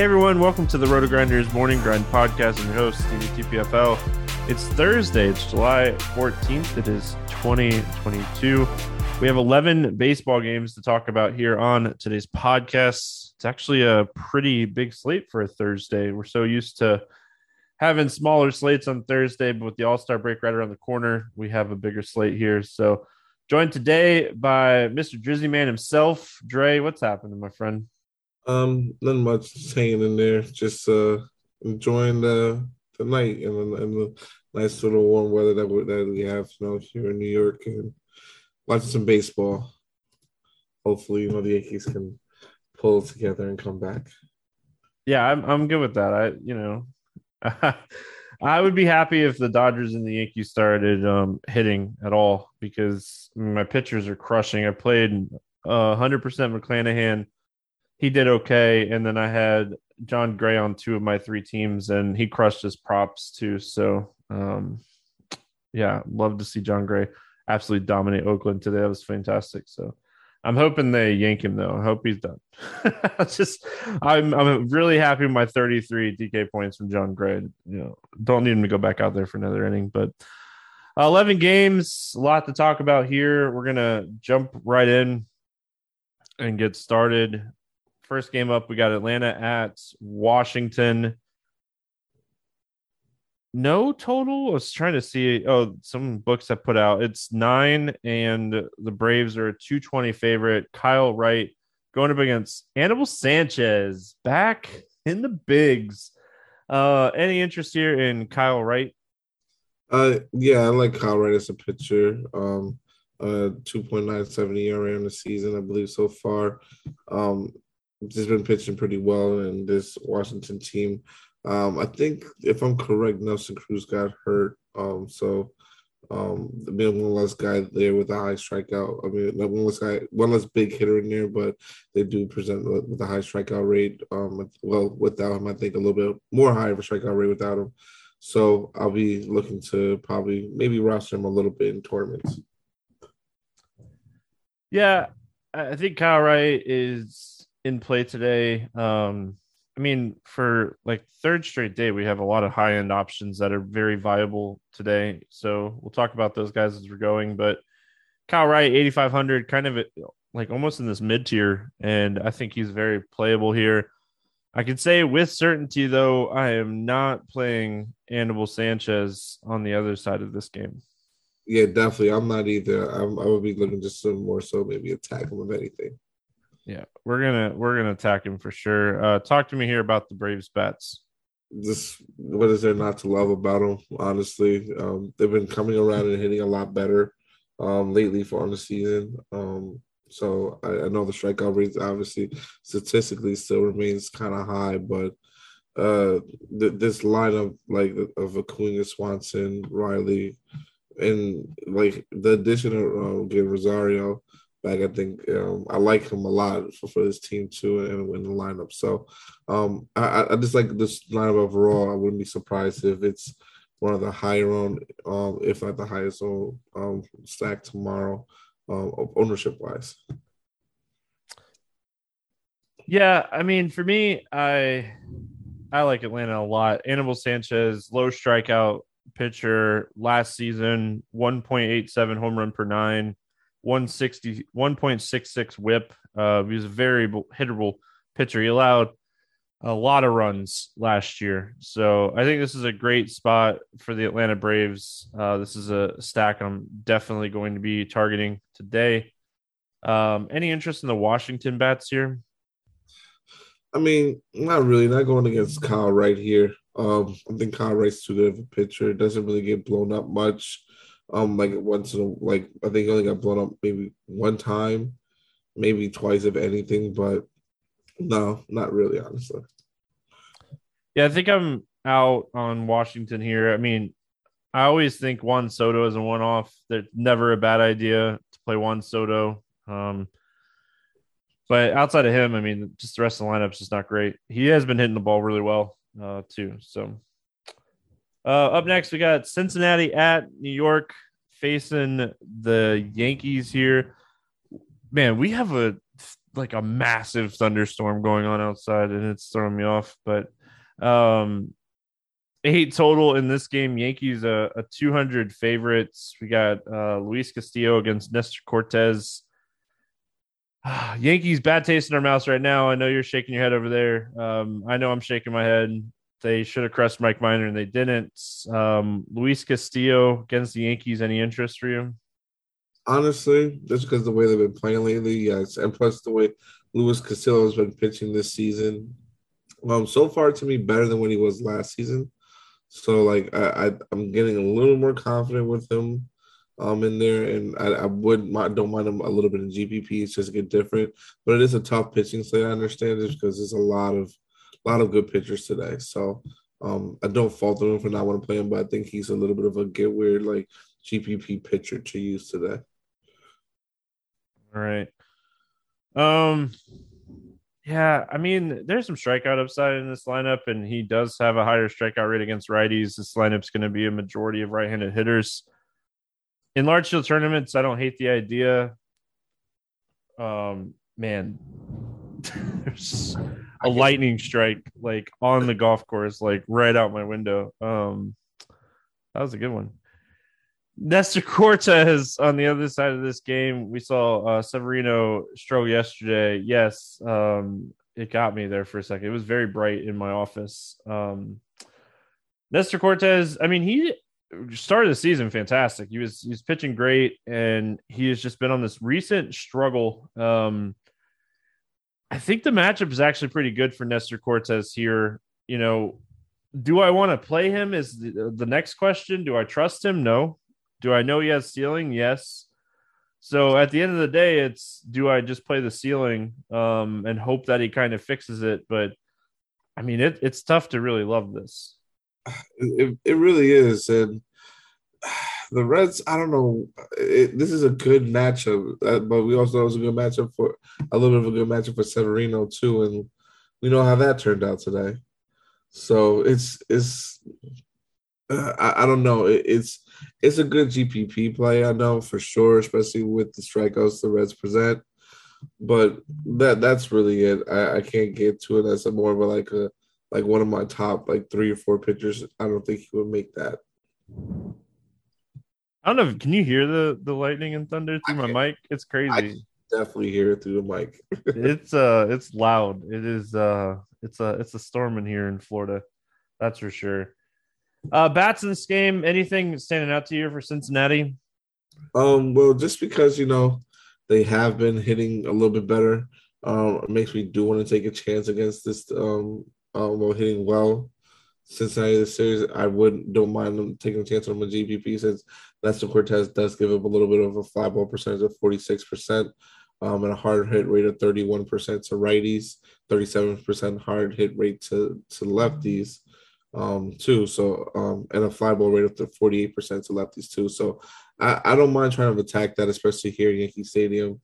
Hey everyone, welcome to the RotoGrinders Morning Grind Podcast. I'm your host, Stevie TPFL. It's Thursday, it's July 14th. It is 2022. We have 11 baseball games to talk about here on today's podcast. It's actually a pretty big slate for a Thursday. We're so used to having smaller slates on Thursday, but with the All Star break right around the corner, we have a bigger slate here. So, joined today by Mr. Drizzy Man himself. Dre, what's happening, my friend? Um, nothing much, hanging in there, just uh enjoying the the night and the, and the nice little warm weather that we that we have, you know, here in New York, and watching some baseball. Hopefully, you know, the Yankees can pull together and come back. Yeah, I'm I'm good with that. I you know, I would be happy if the Dodgers and the Yankees started um, hitting at all because my pitchers are crushing. I played uh, 100% McClanahan he did okay. And then I had Jon Gray on two of my three teams, and he crushed his props too. So, um, yeah, love to see Jon Gray absolutely dominate Oakland today. That was fantastic. So, I'm hoping they yank him though. I hope he's done. just, I'm I'm really happy with my 33 DK points from Jon Gray. You know, don't need him to go back out there for another inning, but. 11 games, a lot to talk about here. We're going to jump right in and get started. First game up, we got Atlanta at Washington. No total. I was trying to see. Oh, some books have put out. It's nine, and the Braves are a 220 favorite. Kyle Wright going up against Anibal Sanchez back in the bigs. Uh, any interest here in Kyle Wright? Uh, yeah, I like Kyle Wright as a pitcher. Um, uh, 2.97 ERA in the season, I believe, so far. Um, just been pitching pretty well in this Washington team. Um, I think if I'm correct, Nelson Cruz got hurt. Um, so um, being one less guy there with a high strikeout. I mean, one less guy, one less big hitter in there, but they do present with a high strikeout rate. Um, well, without him, I think a little bit more high of a strikeout rate without him. So I'll be looking to probably maybe roster him a little bit in tournaments. Yeah, I think Kyle Wright is in play today. Um, I mean, for like third straight day, we have a lot of high end options that are very viable today. So we'll talk about those guys as we're going. But Kyle Wright, 8,500, kind of like almost in this mid tier. And I think he's very playable here. I can say with certainty, though, I am not playing Anibal Sanchez on the other side of this game. Yeah, definitely. I'm not either. I'm, I would be looking just some more so maybe attack him of anything. Yeah, we're gonna we're gonna attack him for sure. Uh, talk to me here about the Braves bats. Just what is there not to love about them? Honestly, um, they've been coming around and hitting a lot better um, lately for on the season. Um, so I, I, know the strikeout rate obviously statistically still remains kind of high, but uh, th- this lineup like of Acuna, Swanson, Riley, and like the addition of uh, Rosario I think um, I like him a lot for, for this team too, and in the lineup. So um, I, I just like this lineup overall. I wouldn't be surprised if it's one of the higher on, um, if not the highest on um, stack tomorrow, um, ownership wise. Yeah, I mean, for me, I I like Atlanta a lot. Anibal Sanchez, low strikeout pitcher last season, 1.87 home run per nine, 160 1.66 whip. Uh, he was a very hittable pitcher. He allowed a lot of runs last year. So I think this is a great spot for the Atlanta Braves. Uh, this is a stack I'm definitely going to be targeting today. Um, any interest in the Washington bats here? I mean, not really. Not going against Kyle Wright here. Um, I think Kyle Wright's too good of a pitcher. Doesn't really get blown up much. Um, like once in a, like I think he only got blown up maybe one time, maybe twice if anything, but no, not really, honestly. Yeah, I think I'm out on Washington here. I mean, I always think Juan Soto is a one off. That's never a bad idea to play Juan Soto. Um, but outside of him, I mean, just the rest of the lineup's just not great. He has been hitting the ball really well, uh, too. So uh, up next, we got Cincinnati at New York facing the Yankees here. Man, we have a like a massive thunderstorm going on outside and it's throwing me off. But um eight total in this game. Yankees a, a 200 favorites. We got uh, Luis Castillo against Nestor Cortes. Yankees bad taste in our mouths right now. I know you're shaking your head over there. Um, I know I'm shaking my head. They should have crushed Mike Minor and they didn't. Um, Luis Castillo against the Yankees. Any interest for you? Honestly, just because the way they've been playing lately, yes, and plus the way Luis Castillo has been pitching this season. Um, so far to me, better than when he was last season. So like I, I am getting a little more confident with him um in there, and I, I would not don't mind him a little bit in GPP. It's just get different, but it is a tough pitching slate. I understand this because there's a lot of a lot of good pitchers today. So um I don't fault him for not want to play him, but I think he's a little bit of a get weird like GPP pitcher to use today. All right. Um yeah, I mean, there's some strikeout upside in this lineup, and he does have a higher strikeout rate against righties. This lineup's going to be a majority of right-handed hitters. In large field tournaments, I don't hate the idea. Um, man, there's a lightning strike like on the golf course, like right out my window. Um, that was a good one. Nestor Cortes on the other side of this game. We saw uh, Severino struggle yesterday. Yes, um, it got me there for a second. It was very bright in my office. Um, Nestor Cortes, I mean, he started the season fantastic. He was he was pitching great, and he has just been on this recent struggle. Um, I think the matchup is actually pretty good for Nestor Cortes here. You know, do I want to play him? Is the, the next question. Do I trust him? No. Do I know he has ceiling? Yes. So at the end of the day, it's do I just play the ceiling um, and hope that he kind of fixes it? But I mean, it, it's tough to really love this. It, it really is, and the Reds. I don't know. It, this is a good matchup, uh, but we also know it was a good matchup for a little bit of a good matchup for Severino too, and we know how that turned out today. So it's it's uh, I, I, don't know. It, it's it's a good GPP play, I know for sure, especially with the strikeouts the Reds present. But that that's really it. I, I can't get to it as a more of a like a like one of my top like three or four pitchers. I don't think he would make that. I don't know. Can you hear the the lightning and thunder through my mic? It's crazy. definitely hear it through the mic. it's uh, it's loud. It is uh, it's a it's a storm in here in Florida. That's for sure. Uh, bats in this game, anything standing out to you for Cincinnati? Um, well, just because you know they have been hitting a little bit better, um, it makes me do want to take a chance against this. Um, um, hitting well. Cincinnati this series, I wouldn't don't mind them taking a chance on the GPP since Nestor Cortes does give up a little bit of a fly ball percentage of 46%, um, and a hard hit rate of 31% to righties, 37% hard hit rate to, to lefties um, too. So um, and a fly ball rate of to 48% to lefties too. So I, I don't mind trying to attack that, especially here at Yankee Stadium.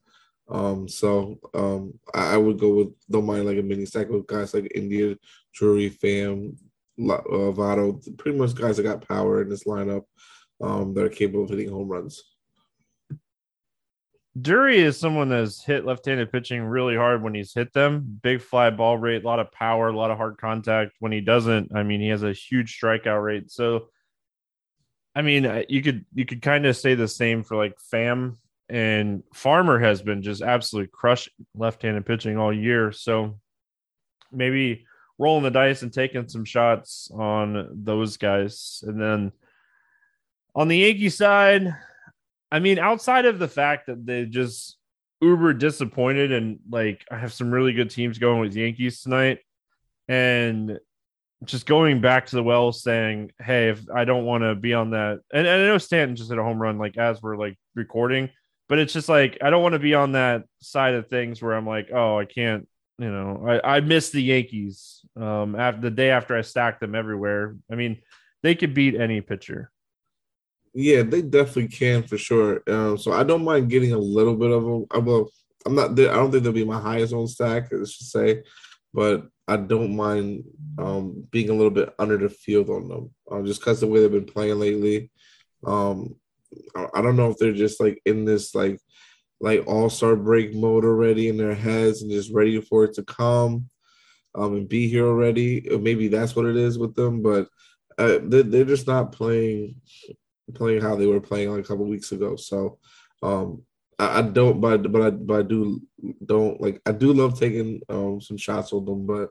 Um, so um, I, I, would go with don't mind like a mini stack with guys like India, Drury, Pham, uh, Votto, pretty much guys that got power in this lineup um, that are capable of hitting home runs. Drury is someone that's hit left-handed pitching really hard when he's hit them. Big fly ball rate, a lot of power, a lot of hard contact. When he doesn't, I mean, he has a huge strikeout rate. So, I mean, uh, you could you could kind of say the same for like Pham and Farmer has been just absolutely crushed left-handed pitching all year. So maybe rolling the dice and taking some shots on those guys, and then on the Yankee side. I mean, outside of the fact that they just uber disappointed and like I have some really good teams going with Yankees tonight, and just going back to the well saying, Hey, if I don't want to be on that and, and I know Stanton just hit a home run like as we're like recording, but it's just like I don't want to be on that side of things where I'm like, oh, I can't, you know, I, I miss the Yankees um after the day after I stacked them everywhere. I mean, they could beat any pitcher. Yeah, they definitely can for sure. Um, so I don't mind getting a little bit of a. Well, I'm not. I don't think they'll be my highest on stack. Let's just say, but I don't mind um, being a little bit under the field on them, um, just because the way they've been playing lately. Um, I don't know if they're just like in this like like all star break mode already in their heads and just ready for it to come um, and be here already. Maybe that's what it is with them, but uh, they're, they're just not playing playing how they were playing like a couple weeks ago. So um, I, I, don't, but but I but I do don't like I do love taking um, some shots on them, but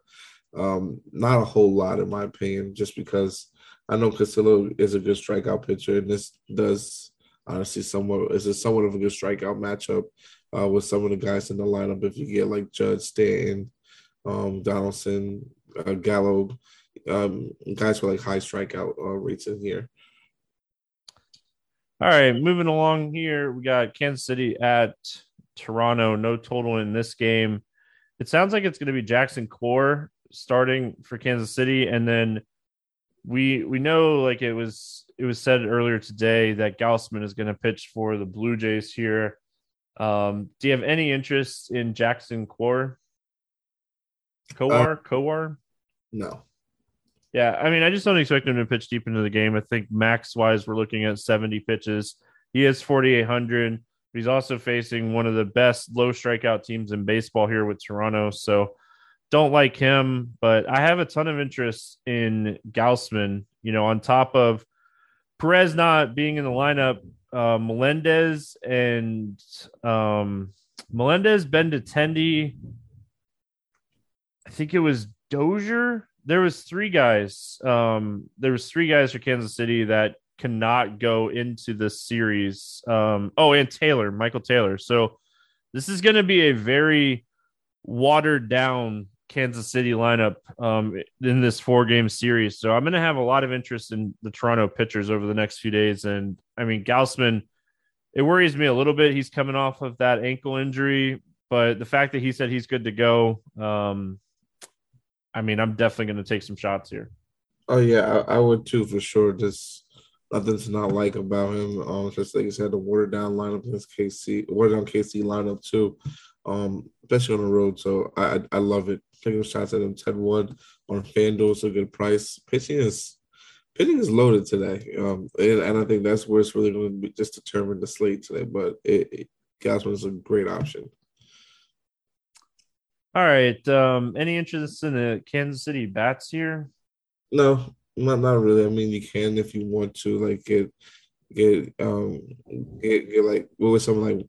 um, not a whole lot in my opinion, just because I know Castillo is a good strikeout pitcher, and this does honestly somewhat is it somewhat of a good strikeout matchup uh, with some of the guys in the lineup. If you get like Judge Stanton, um, Donaldson, uh, Gallo, um, guys with like high strikeout uh, rates in here. All right, moving along here, we got Kansas City at Toronto. No total in this game. It sounds like it's going to be Jackson Kowar starting for Kansas City, and then we we know like it was it was said earlier today that Gausman is going to pitch for the Blue Jays here. Um, do you have any interest in Jackson? Kowar? Uh, Kowar? No. Yeah, I mean, I just don't expect him to pitch deep into the game. I think max wise, we're looking at 70 pitches. He has 4,800. He's also facing one of the best low strikeout teams in baseball here with Toronto. So don't like him, but I have a ton of interest in Gausman. You know, on top of Perez not being in the lineup, uh, Melendez and um, Melendez, Benintendi, I think it was Dozier. There was three guys. Um, there was three guys for Kansas City that cannot go into the series. Um, oh, and Taylor, Michael Taylor. So this is going to be a very watered down Kansas City lineup um, in this four game series. So I'm going to have a lot of interest in the Toronto pitchers over the next few days. And I mean, Gausman, it worries me a little bit. He's coming off of that ankle injury, but the fact that he said he's good to go, um, I mean, I'm definitely going to take some shots here. Oh yeah, I, I, would too for sure. Just nothing to not like about him. Um, just like you said, the watered down lineup against KC, watered down KC lineup too. Um, especially on the road. So I, I love it. Taking shots at him 10-1 on FanDuel is a good price. Pitching is pitching is loaded today. Um, and, and I think that's where it's really going to be just determine the slate today. But it, it Gausman is a great option. All right. Um, any interest in the Kansas City bats here? No, not not really. I mean, you can if you want to, like get get um get, get like what was something like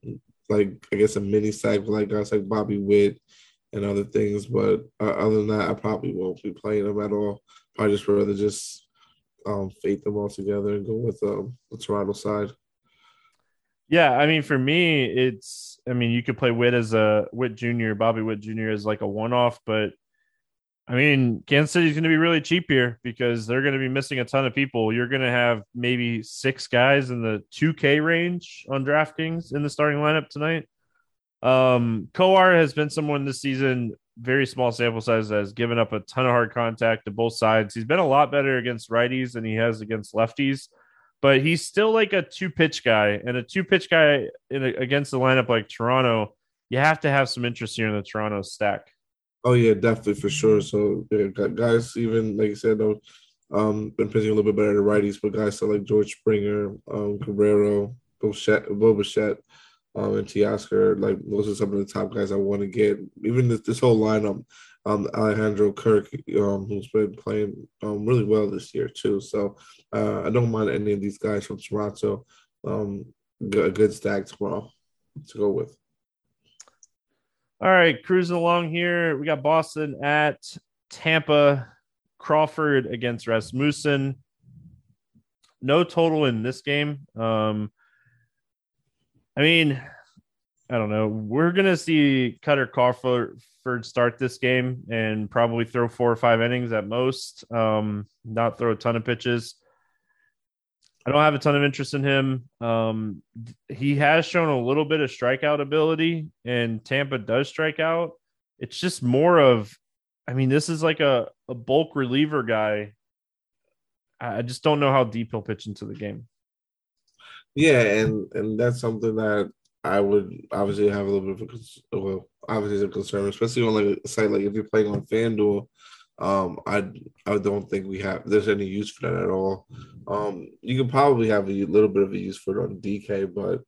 like I guess a mini sack like guys like Bobby Witt and other things. But uh, other than that, I probably won't be playing them at all. I just rather just um fade them all together and go with um the Toronto side. Yeah, I mean, for me, it's. I mean, you could play Witt as a Witt Junior, Bobby Witt Junior as like a one-off, but I mean, Kansas City's going to be really cheap here because they're going to be missing a ton of people. You're going to have maybe six guys in the 2K range on DraftKings in the starting lineup tonight. Um, Kowar has been someone this season, very small sample size, has given up a ton of hard contact to both sides. He's been a lot better against righties than he has against lefties but he's still like a two pitch guy and a two pitch guy in a, against the lineup like Toronto. You have to have some interest here in the Toronto stack. Oh yeah, definitely for sure. So yeah, guys, even like you said, though, um, been pitching a little bit better than righties, but guys so like George Springer, um, Guerrero, Bo Bichette, um, and Teoscar, like those are some of the top guys I want to get. Even this, this whole lineup, um, Alejandro Kirk, um, who's been playing um, really well this year too. So uh, I don't mind any of these guys from Toronto. Um, a good stack tomorrow to go with. All right, cruising along here. We got Boston at Tampa. Crawford against Rasmussen. No total in this game. Um, I mean, I don't know. We're gonna see Cutter Crawford start this game and probably throw four or five innings at most. Um, not throw a ton of pitches. I don't have a ton of interest in him. Um, he has shown a little bit of strikeout ability, and Tampa does strike out. It's just more of, I mean, this is like a, a bulk reliever guy. I just don't know how deep he'll pitch into the game. Yeah, and and that's something that I would obviously have a little bit of a well, obviously a concern, especially on like a site like if you're playing on FanDuel. Um, I I don't think we have there's any use for that at all. Um, you can probably have a little bit of a use for it on DK, but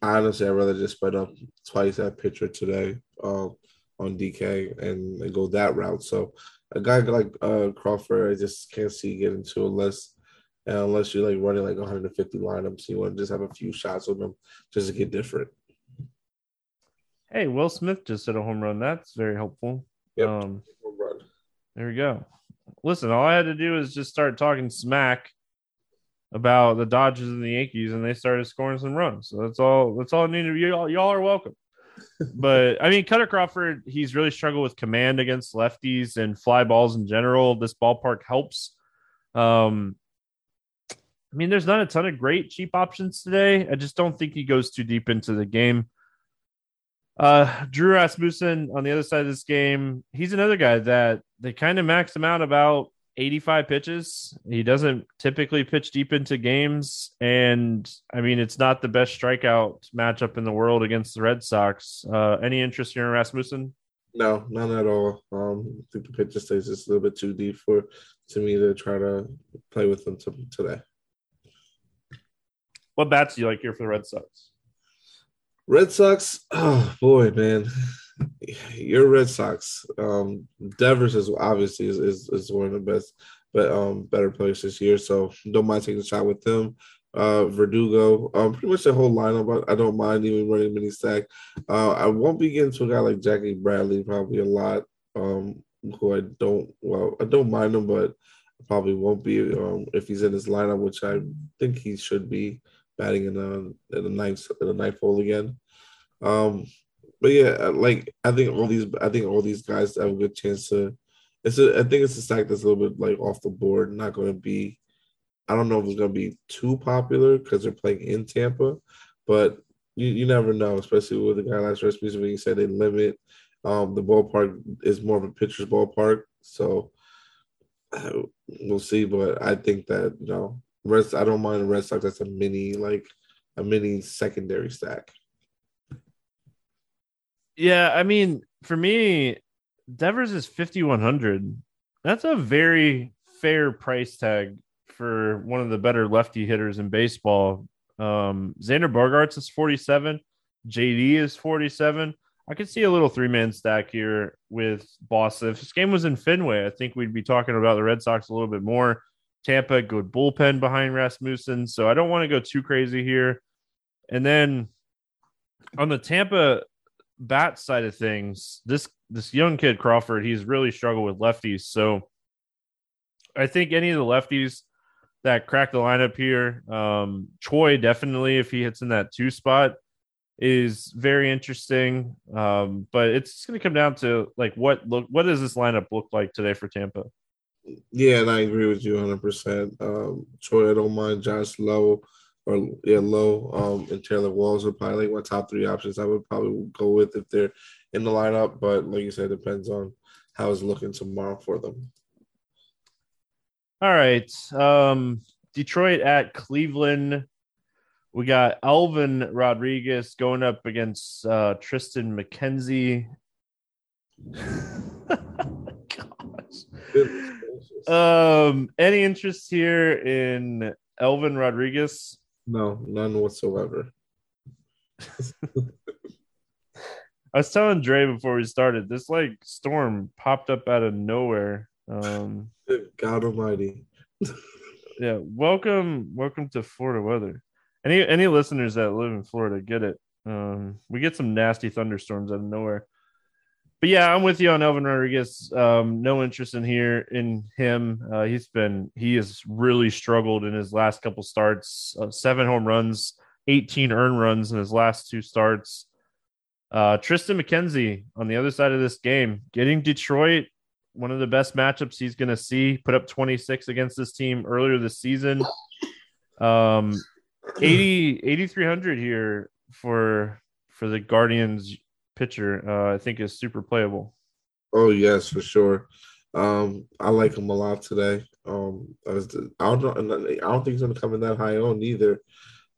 honestly, I'd rather just spread up twice that pitcher today um, on DK and, and, go that route. So a guy like uh, Crawford, I just can't see getting to unless unless you're like running like 150 lineups, you want to just have a few shots with them just to get different. Hey, Will Smith just hit a home run. That's very helpful. Yep. Um, there we go. Listen, all I had to do is just start talking smack about the Dodgers and the Yankees, and they started scoring some runs. So that's all. That's all I needed. Y'all, y'all are welcome. but I mean, Cutter Crawford, he's really struggled with command against lefties and fly balls in general. This ballpark helps. Um, I mean, there's not a ton of great cheap options today. I just don't think he goes too deep into the game. Uh, Drew Rasmussen on the other side of this game, he's another guy that they kind of maxed him out about 85 pitches. He doesn't typically pitch deep into games. And I mean, it's not the best strikeout matchup in the world against the Red Sox. Uh, any interest here in Rasmussen? No, none at all. Um, I think the pitch stays just a little bit too deep for to me to try to play with them to, today. What bats do you like here for the Red Sox? Red Sox, oh boy, man, you're Red Sox. Um, Devers is obviously is, is, is one of the best, but um, better players this year. So don't mind taking a shot with them. Uh, Verdugo, um, pretty much the whole lineup. I don't mind even running mini stack. Uh, I won't be getting to a guy like Jackie Bradley probably a lot. Um, who I don't well, I don't mind him, but probably won't be um, if he's in his lineup, which I think he should be batting in the in the ninth in the ninth hole again. Um, but yeah, like I think all these I think all these guys have a good chance to. It's a, I think it's a stack that's a little bit like off the board, not going to be. I don't know if it's going to be too popular because they're playing in Tampa, but you, you never know, especially with the guy like Rasmussen. When you said they limit, um, the ballpark is more of a pitcher's ballpark, so we'll see. But I think that you know Red, I don't mind the Red Sox. That's a mini, like a mini secondary stack. Yeah, I mean, for me, Devers is fifty one hundred. That's a very fair price tag for one of the better lefty hitters in baseball. Um, Xander Bogaerts is forty seven. JD is forty seven. I could see a little three man stack here with Boston. If this game was in Fenway, I think we'd be talking about the Red Sox a little bit more. Tampa, good bullpen behind Rasmussen. So I don't want to go too crazy here. And then on the Tampa bat side of things, this this young kid Crawford, he's really struggled with lefties. So I think any of the lefties that crack the lineup here, um, Choi definitely if he hits in that two spot is very interesting. Um, but it's going to come down to like what look what does this lineup look like today for Tampa? Yeah, and I agree with you 100%. Um, Choi, I don't mind Josh Lowe or yeah, Lowe um, and Taylor Walls are probably like my top three options. I would probably go with if they're in the lineup, but like you said, it depends on how it's looking tomorrow for them. All right. Um, Detroit at Cleveland. We got Elvin Rodriguez going up against uh, Triston McKenzie. Gosh. Um, any interest here in Elvin Rodriguez? No, none whatsoever. I was telling Dre before we started, this like storm popped up out of nowhere. Um, God Almighty. yeah, welcome, welcome to Florida weather. Any any listeners that live in Florida get it. Um, we get some nasty thunderstorms out of nowhere but yeah, I'm with you on Elvin Rodriguez. Um, no interest in here in him. Uh, he's been he has really struggled in his last couple starts. Uh, seven home runs, 18 earned runs in his last two starts. Uh, Triston McKenzie on the other side of this game, getting Detroit one of the best matchups he's going to see. Put up 26 against this team earlier this season. Um, 80 8300 here for for the Guardians pitcher, uh, I think is super playable. Oh yes, for sure. Um, I like him a lot today. Um, I, was, I don't I don't think he's going to come in that high on either.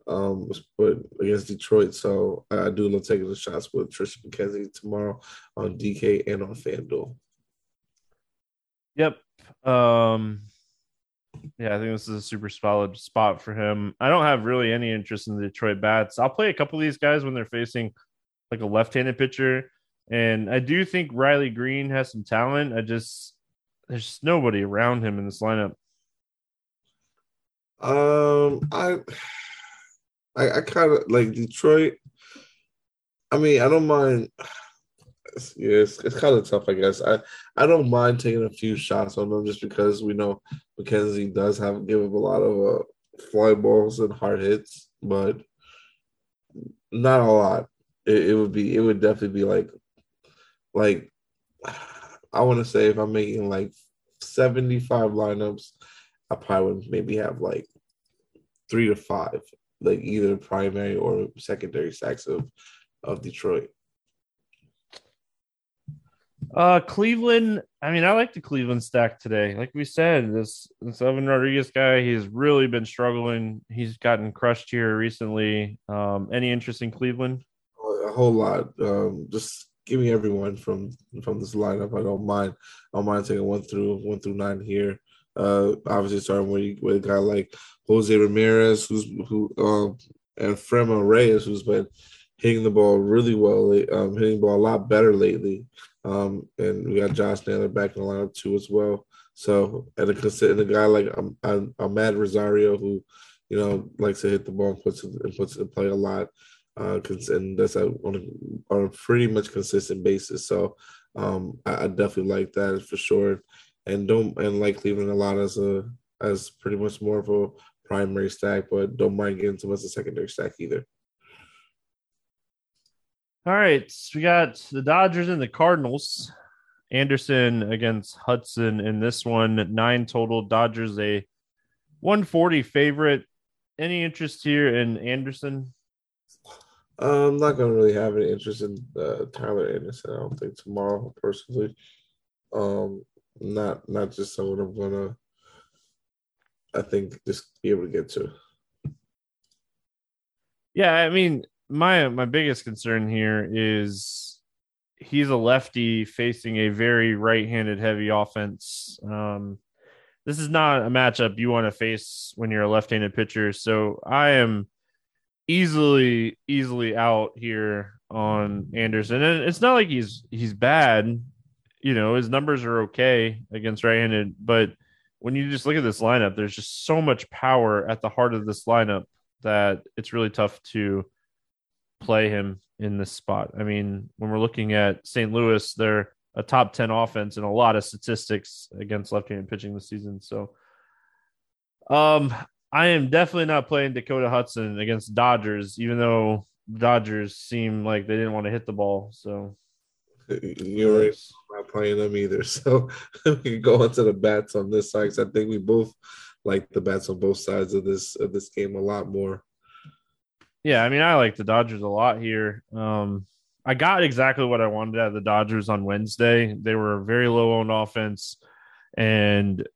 Um, but against Detroit, so I do love taking the shots with Triston McKenzie tomorrow on DK and on FanDuel. Yep. Um, Yeah, I think this is a super solid spot for him. I don't have really any interest in the Detroit bats. I'll play a couple of these guys when they're facing like a left-handed pitcher, and I do think Riley Greene has some talent. I just there's nobody around him in this lineup. Um, I, I, I kind of like Detroit. I mean, I don't mind. Yeah, it's, it's kind of tough, I guess. I, I don't mind taking a few shots on them just because we know McKenzie does have give up a lot of uh, fly balls and hard hits, but not a lot. It, it would be it would definitely be like like I want to say if I'm making like 75 lineups, I probably would maybe have like three to five, like either primary or secondary stacks of of Detroit. Uh, Cleveland. I mean, I like the Cleveland stack today. Like we said, this this Elvin Rodriguez guy, he's really been struggling. He's gotten crushed here recently. Um, any interest in Cleveland? Whole lot. Um, just give me everyone from from this lineup. I don't mind. I don't mind taking one through one through nine here. Uh, obviously starting with, with a guy like Jose Ramirez, who's who um, and Franmil Reyes, who's been hitting the ball really well, um, hitting the ball a lot better lately. Um, and we got Josh Naylor back in the lineup too as well. So and a, and a guy like um, I'm, Amed Rosario, who you know likes to hit the ball and puts it and puts it play a lot, uh, and that's a, on a on a pretty much consistent basis. So um, I, I definitely like that for sure, and don't and like Cleveland a lot as a as pretty much more of a primary stack, but don't mind getting to much a secondary stack either. All right, we got the Dodgers and the Cardinals. Anderson against Hudson in this one, nine total. Dodgers a 140 favorite. Any interest here in Anderson? I'm not going to really have any interest in uh, Tyler Anderson. I don't think tomorrow, personally. Um, not not just someone I'm gonna I think just be able to get to. Yeah, I mean, my my biggest concern here is he's a lefty facing a very right-handed heavy offense. Um, this is not a matchup you want to face when you're a left-handed pitcher. So I am easily easily out here on Anderson, and it's not like he's he's bad. You know, his numbers are okay against right-handed, but when you just look at this lineup, there's just so much power at the heart of this lineup that it's really tough to play him in this spot. I mean, when we're looking at St. Louis, they're a top 10 offense and a lot of statistics against left-handed pitching this season. So um I am definitely not playing Dakota Hudson against Dodgers, even though Dodgers seem like they didn't want to hit the ball. So you're not playing them either. So we can go into the bats on this side. Because I think we both like the bats on both sides of this of this game a lot more. Yeah, I mean, I like the Dodgers a lot here. Um, I got exactly what I wanted out of the Dodgers on Wednesday. They were a very low owned offense, and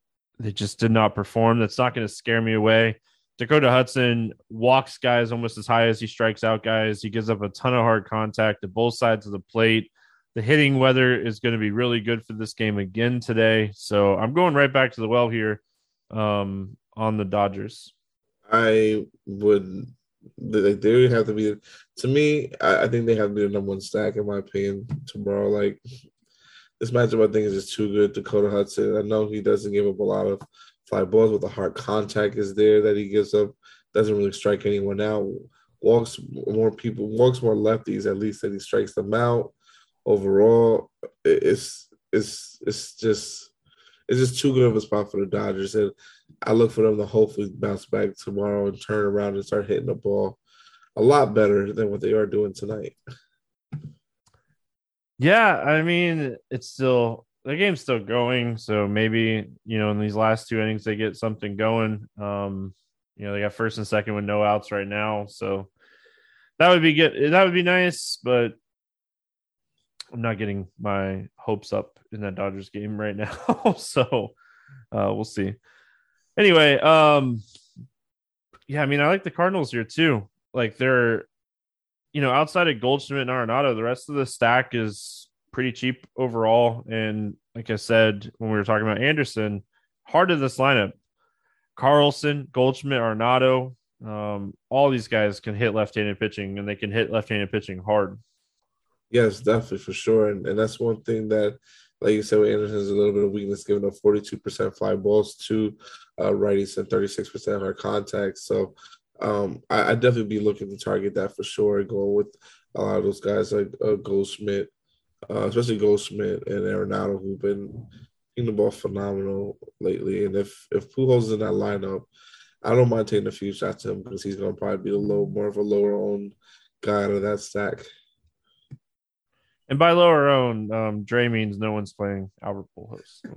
they just did not perform. That's not going to scare me away. Dakota Hudson walks guys almost as high as he strikes out guys. He gives up a ton of hard contact to both sides of the plate the hitting weather is going to be really good for this game again today. So I'm going right back to the well here um, on the Dodgers. I would like they have to be to me. I, I, think they have to be the number one stack in my opinion tomorrow. Like this matchup, I think is just too good. Dakota Hudson. I know he doesn't give up a lot of fly balls, but the hard contact is there that he gives up. Doesn't really strike anyone out. Walks more people, walks more lefties at least that he strikes them out overall, it's it's it's just it's just too good of a spot for the Dodgers, and I look for them to hopefully bounce back tomorrow and turn around and start hitting the ball a lot better than what they are doing tonight. Yeah, I mean, it's still the game's still going, so maybe you know in these last two innings they get something going. Um, you know, they got first and second with no outs right now, so that would be good. That would be nice, but I'm not getting my hopes up in that Dodgers game right now. so uh, we'll see. Anyway, um, yeah, I mean, I like the Cardinals here too. Like they're, you know, outside of Goldschmidt and Arenado, the rest of the stack is pretty cheap overall. And like I said when we were talking about Anderson, heart of this lineup, Carlson, Goldschmidt, Arenado, um, all these guys can hit left-handed pitching, and they can hit left-handed pitching hard. Yes, definitely for sure, and and that's one thing that, like you said, with Anderson is a little bit of weakness, giving up forty-two percent fly balls to uh, righties and thirty-six percent of our contacts. So, um, I, I definitely be looking to target that for sure, going with a lot of those guys like uh, Goldschmidt, uh, especially Goldschmidt and Arenado, who've been hitting the ball phenomenal lately. And if if Pujols is in that lineup, I don't mind taking a few shots at him because he's going to probably be a little more of a lower owned guy out of that stack. And by lower owned, um, Dre means no one's playing Albert Pujols.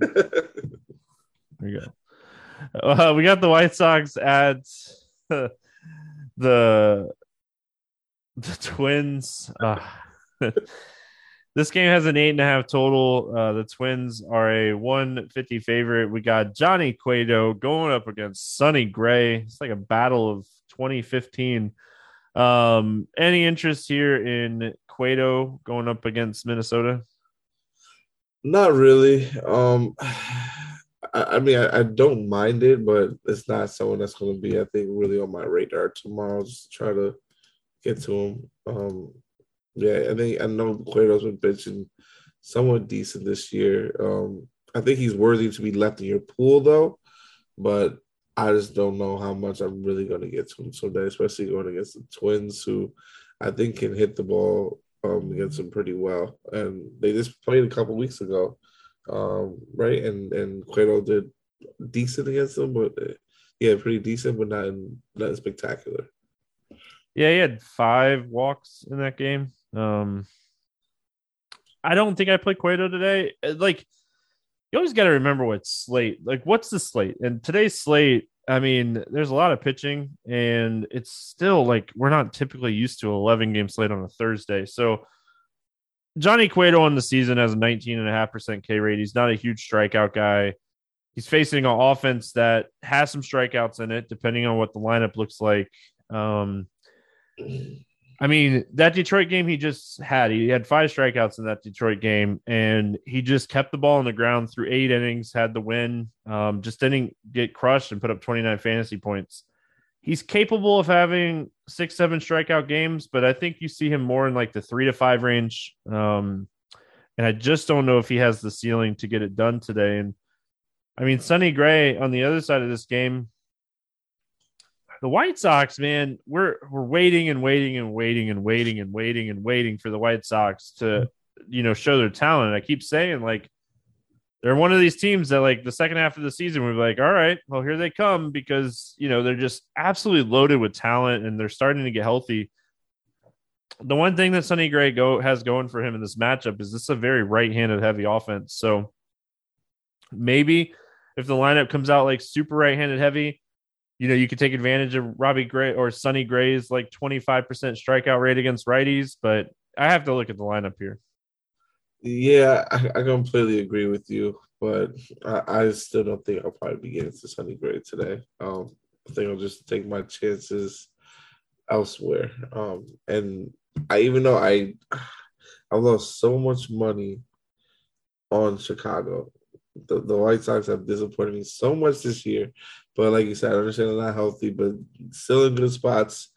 there you go. Uh, we got the White Sox at the the Twins. Uh, this game has an eight and a half total. Uh, the Twins are a 150 favorite. We got Johnny Cueto going up against Sonny Gray. It's like a battle of 2015. Um, any interest here in Cueto going up against Minnesota? Not really. Um, I, I mean, I, I, don't mind it, but it's not someone that's going to be, I think, really on my radar tomorrow. Just try to get to him. Um, yeah, I think I know Cueto's been pitching somewhat decent this year. Um, I think he's worthy to be left in your pool though, but I just don't know how much I'm really going to get to him someday, especially going against the Twins, who I think can hit the ball um, against him pretty well. And they just played a couple weeks ago, um, right? And and Cueto did decent against them, but uh, yeah, pretty decent, but not in, not spectacular. Yeah, he had five walks in that game. Um, I don't think I played Cueto today. Uh, like, you always got to remember what slate. Like, what's the slate? And today's slate. I mean, there's a lot of pitching, and it's still like we're not typically used to 11 game slate on a Thursday. So, Johnny Cueto on the season has a 19.5% K rate. He's not a huge strikeout guy. He's facing an offense that has some strikeouts in it, depending on what the lineup looks like. Um, I mean, that Detroit game he just had, he had five strikeouts in that Detroit game, and he just kept the ball on the ground through eight innings, had the win, um, just didn't get crushed and put up 29 fantasy points. He's capable of having six, seven strikeout games, but I think you see him more in like the three to five range. Um, and I just don't know if he has the ceiling to get it done today. And I mean, Sonny Gray on the other side of this game, the White Sox, man, we're we're waiting and waiting and waiting and waiting and waiting and waiting for the White Sox to, you know, show their talent. I keep saying like they're one of these teams that like the second half of the season we're like, all right, well here they come because you know they're just absolutely loaded with talent and they're starting to get healthy. The one thing that Sonny Gray go has going for him in this matchup is this is a very right-handed heavy offense. So maybe if the lineup comes out like super right-handed heavy, you know, you could take advantage of Robbie Gray or Sonny Gray's like 25% strikeout rate against righties, but I have to look at the lineup here. Yeah, I, I completely agree with you, but I, I, still don't think I'll probably be getting to Sonny Gray today. Um, I think I'll just take my chances elsewhere. Um, and I even though I I lost so much money on Chicago. The, the White Sox have disappointed me so much this year but like you said, I understand they're not healthy, but still in good spots.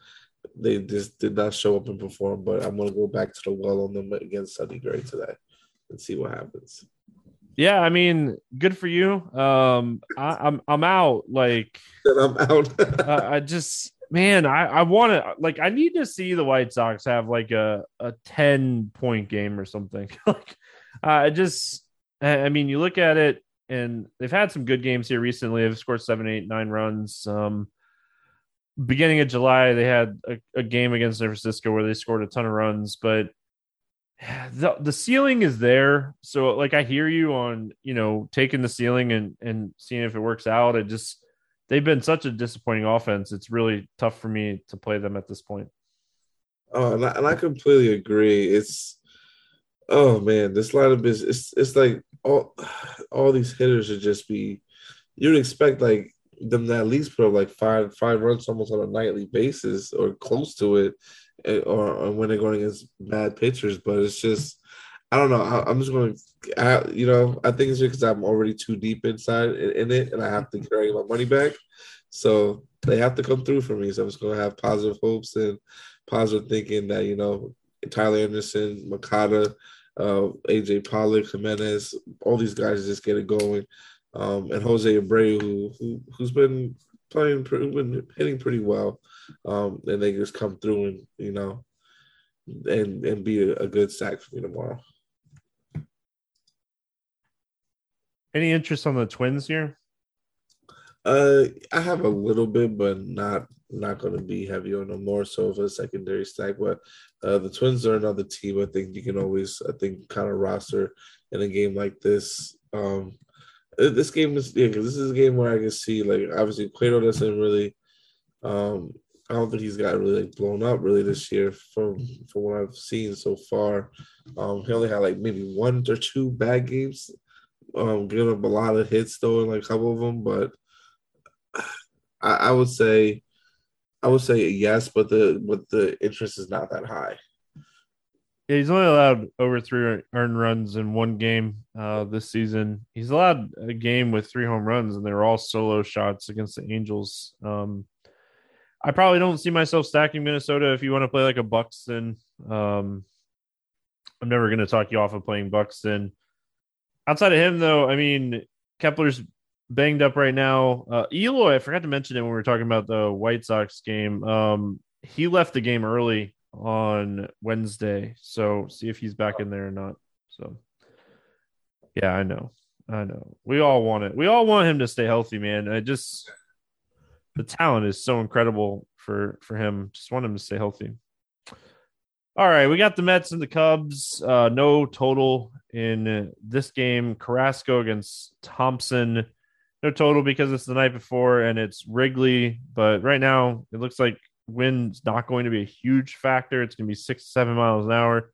They just did not show up and perform. But I'm gonna go back to the well on them against Sonny Gray today and see what happens. Yeah, I mean, good for you. Um, I, am I'm, I'm out. Like I'm out. uh, I just man, I I want to like I need to see the White Sox have like a a ten point game or something. like I just I mean, you look at it and they've had some good games here recently. They've scored seven, eight, nine runs. Um, beginning of July, they had a, a, game against San Francisco where they scored a ton of runs, but the the ceiling is there. So, like, I hear you on you know taking the ceiling and and seeing if it works out. It just they've been such a disappointing offense. It's really tough for me to play them at this point. Oh, and I, and I completely agree. It's oh man, this lineup is it's it's like all all these hitters should just be you'd expect like them to at least put up like five five runs almost on a nightly basis or close to it, or, or when they're going against bad pitchers. But it's just I don't know. I, am just going to, you know, I think it's because I'm already too deep inside in, in, it, and I have to carry my money back. So they have to come through for me. So I'm just gonna have positive hopes and positive thinking that you know Tyler Anderson, Moncada, uh, AJ Pollock, Jimenez, all these guys just get it going. Um, and Jose Abreu, who, who who's been playing, been hitting pretty well, um, and they just come through and you know, and and be a, a good sack for me tomorrow. Any interest on the Twins here? Uh, I have a little bit, but not not going to be heavy on them. More so of a secondary stack. But uh, the Twins are another team. I think you can always, I think, kind of roster in a game like this. Um, this game is yeah, because this is a game where I can see like obviously Cueto doesn't really. Um, I don't think he's got really like blown up really this year from from what I've seen so far. Um, he only had like maybe one or two bad games. Um, giving up a lot of hits though in like a couple of them, but I, I would say I would say yes, but the but the interest is not that high. He's only allowed over three earned runs in one game uh, this season. He's allowed a game with three home runs, and they were all solo shots against the Angels. Um, I probably don't see myself stacking Minnesota if you want to play like a Buxton. Um, I'm never going to talk you off of playing Buxton. Outside of him, though, I mean, Kepler's banged up right now. Uh, Eloy, I forgot to mention it when we were talking about the White Sox game. Um, he left the game early on Wednesday, so see if he's back in there or not. So, yeah, I know, I know. We all want it. We all want him to stay healthy, man. I just the talent is so incredible for for him. Just want him to stay healthy. All right, we got the Mets and the Cubs. Uh, no total in this game. Carrasco against Thompson no total because it's the night before and it's Wrigley. But right now, it looks like wind's not going to be a huge factor. It's going to be six to seven miles an hour,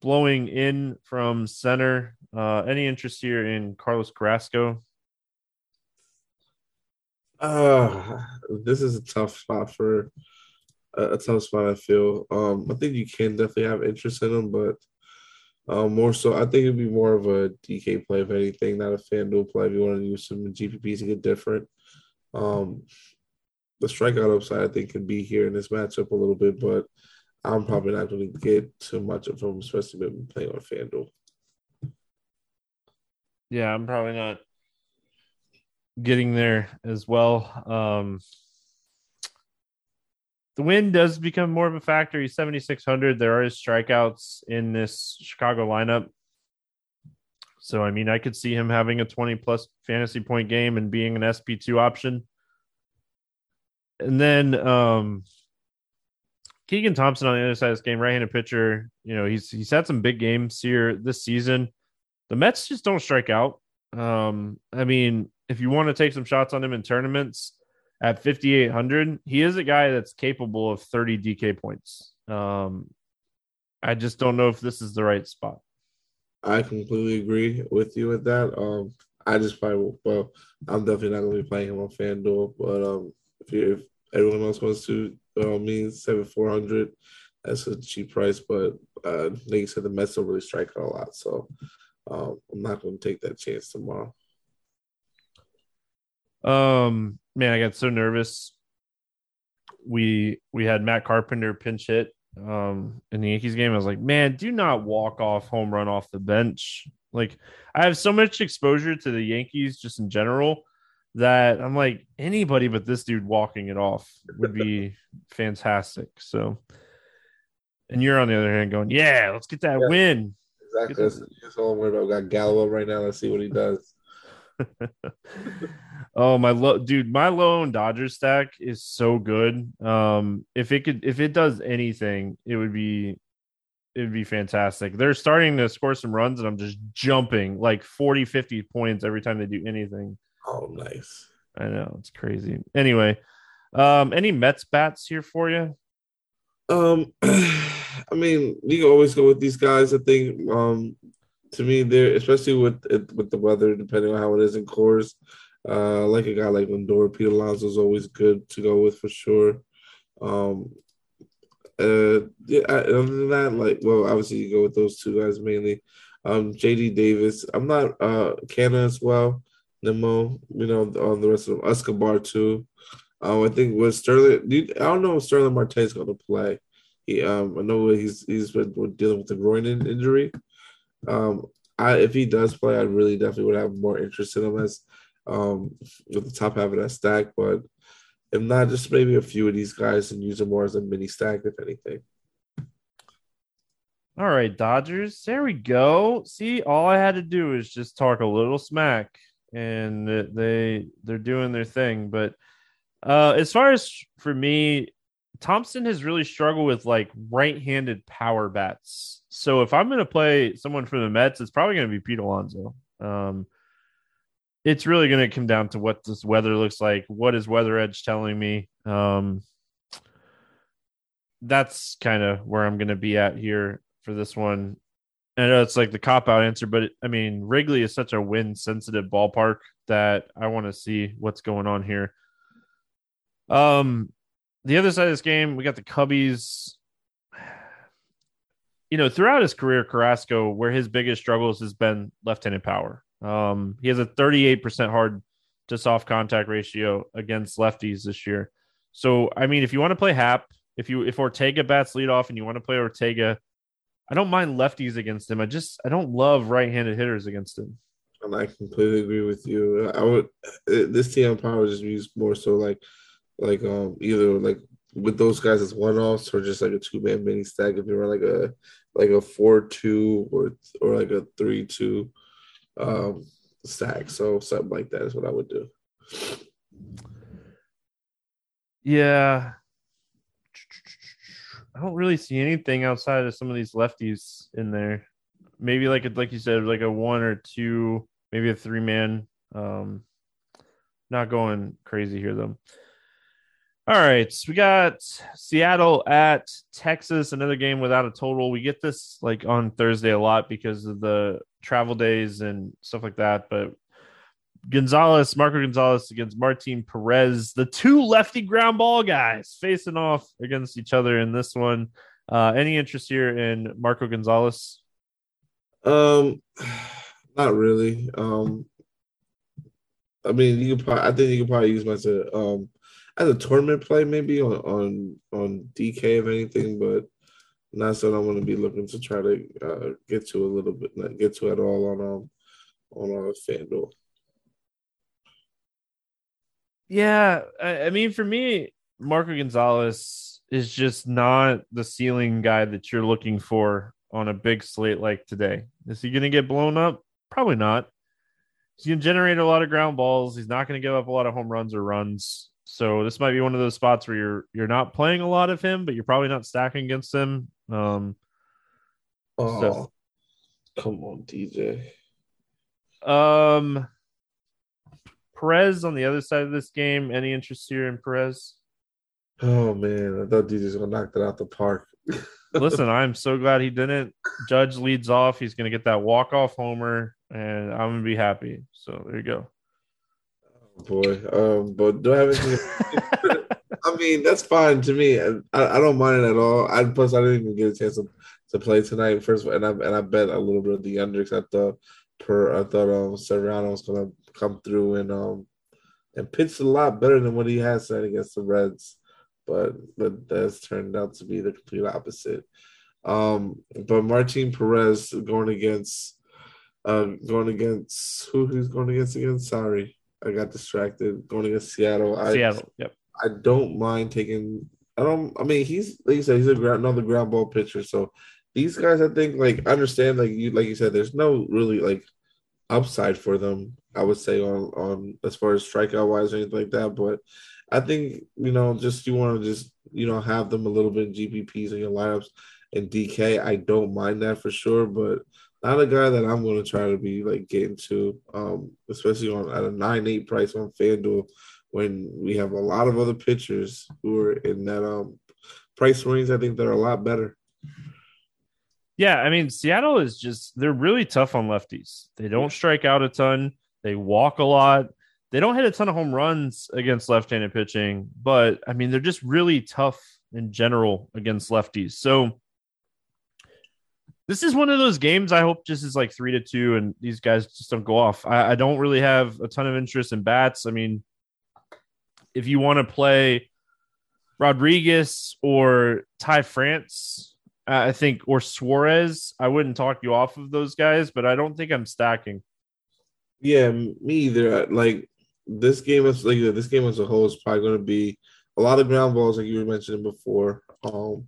blowing in from center. Uh, any interest here in Carlos Carrasco? Uh, this is a tough spot for a, a tough spot. I feel. Um, I think you can definitely have interest in him, but um, more so, I think it'd be more of a DK play if anything, not a FanDuel play. If you want to use some GPPs to get different, um, the strikeout upside I think can be here in this matchup a little bit, but I'm probably not going to get too much of him, especially when playing on FanDuel. Yeah, I'm probably not getting there as well. Um, the wind does become more of a factor. He's 7,600. There are strikeouts in this Chicago lineup. So, I mean, I could see him having a 20 plus fantasy point game and being an SP2 option. And then um, Keegan Thompson on the other side of this game, right handed pitcher, you know, he's he's had some big games here this season. The Mets just don't strike out. Um, I mean, if you want to take some shots on him in tournaments, at 5800 he is a guy that's capable of 30 dk points um i just don't know if this is the right spot i completely agree with you with that um i just probably well i'm definitely not going to be playing him on fanduel but um if, you, if everyone else wants to uh, means 7400 that's a cheap price but uh like you said the mets don't really strike out a lot so um, i'm not going to take that chance tomorrow um, man, I got so nervous. We we had Matt Carpenter pinch hit um in the Yankees game. I was like, man, do not walk off home run off the bench. Like I have so much exposure to the Yankees just in general that I'm like anybody but this dude walking it off would be fantastic. So and you're on the other hand going, yeah, let's get that yeah, win. Exactly. That's all I'm worried about. We got Gallo right now. Let's see what he does. oh my low dude, my low owned Dodgers stack is so good. Um, if it could, if it does anything, it would be, it would be fantastic. They're starting to score some runs, and I'm just jumping like 40, 50 points every time they do anything. Oh, nice. I know it's crazy. Anyway, um, any Mets bats here for you? Um, I mean, you can always go with these guys. I think um, to me, there, especially with with the weather, depending on how it is in Coors, uh, like a guy like Lindor, Pete Alonso is always good to go with for sure. Um, uh, yeah, other than that, like, well, obviously you go with those two guys mainly. Um, JD Davis, I'm not uh Canha as well. Nimmo, you know, on the rest of them, Escobar too. Um, I think with Sterling, I don't know if Sterling Marte is going to play. He, um, I know he's he's been dealing with the groin injury. Um, I if he does play, I really definitely would have more interest in him as um with the top half of that stack. But if not, just maybe a few of these guys and use them more as a mini stack, if anything. All right, Dodgers. There we go. See, all I had to do is just talk a little smack, and they they're doing their thing. But uh, as far as for me, Thompson has really struggled with like right-handed power bats. So if I'm going to play someone for the Mets, it's probably going to be Pete Alonso. Um, it's really going to come down to what this weather looks like. What is Weather Edge telling me? Um, that's kind of where I'm going to be at here for this one. I know it's like the cop out answer, but I mean, Wrigley is such a wind sensitive ballpark that I want to see what's going on here. Um, the other side of this game, we got the Cubbies. You know, throughout his career, Carrasco, where his biggest struggles has been left-handed power. Um, he has a 38% hard to soft contact ratio against lefties this year. So, I mean, if you want to play Happ, if you if Ortega bats lead off and you want to play Ortega, I don't mind lefties against him. I just I don't love right-handed hitters against him. And I completely agree with you. I would this team probably just use more so like like um either like with those guys as one offs or just like a two man mini stack if you run like a like a four two or or like a three two um stack. So something like that is what I would do. Yeah. I don't really see anything outside of some of these lefties in there. Maybe like a, like you said, like a one or two, maybe a three man. Um, not going crazy here though. All right, so we got Seattle at Texas, another game without a total. We get this like on Thursday a lot because of the travel days and stuff like that. But Gonzalez, Marco Gonzalez against Martin Perez, the two lefty ground ball guys facing off against each other in this one. Uh, any interest here in Marco Gonzalez? Um, not really. Um, I mean, you could probably, I think you could probably use him as a um as a tournament play, maybe on on on DK if anything, but not so I'm going to be looking to try to uh, get to a little bit, not get to at all on um on our uh, FanDuel. Yeah, I, I mean, for me, Marco Gonzalez is just not the ceiling guy that you're looking for on a big slate like today. Is he going to get blown up? Probably not. He's going to generate a lot of ground balls. He's not going to give up a lot of home runs or runs. So this might be one of those spots where you're you're not playing a lot of him, but you're probably not stacking against him. Um, oh, so. come on, DJ. Um, Perez on the other side of this game. Any interest here in Perez? Oh man, I thought DJ's gonna knock that out the park. Listen, I'm so glad he didn't. Judge leads off. He's gonna get that walk off homer, and I'm gonna be happy. So there you go boy. Um, but do I have anything? I mean, that's fine to me. I, I don't mind it at all. I plus I didn't even get a chance to, to play tonight first, and I and I bet a little bit of the under because I thought per I thought um Serrano was gonna come through and um and pitched a lot better than what he has said against the Reds, but but that's turned out to be the complete opposite. Um, but Martin Perez going against uh going against who he's going against again? Sorry. I got distracted going against Seattle. Seattle. I, yep. I don't mind taking. I don't. I mean, he's like you said, he's a ground, another ground ball pitcher. So these guys, I think, like understand, like you, like you said, there's no really like upside for them. I would say on on as far as strikeout wise or anything like that. But I think you know, just you want to just you know have them a little bit in GPPs in your lineups and DK. I don't mind that for sure, but not a guy that I'm going to try to be like getting to, um, especially on at a nine eight price on FanDuel when we have a lot of other pitchers who are in that um price range. I think they're a lot better. Yeah, I mean Seattle is just they're really tough on lefties. They don't strike out a ton. They walk a lot. They don't hit a ton of home runs against left-handed pitching, but I mean they're just really tough in general against lefties. So this is one of those games I hope just is like three to two and these guys just don't go off. I, I, don't really have a ton of interest in bats. I mean, if you want to play Rodriguez or Ty France, I think, or Suarez, I wouldn't talk you off of those guys, but I don't think I'm stacking. Yeah, me either. Like this game is like this game as a whole is probably going to be a lot of ground balls, like you were mentioning before. Um,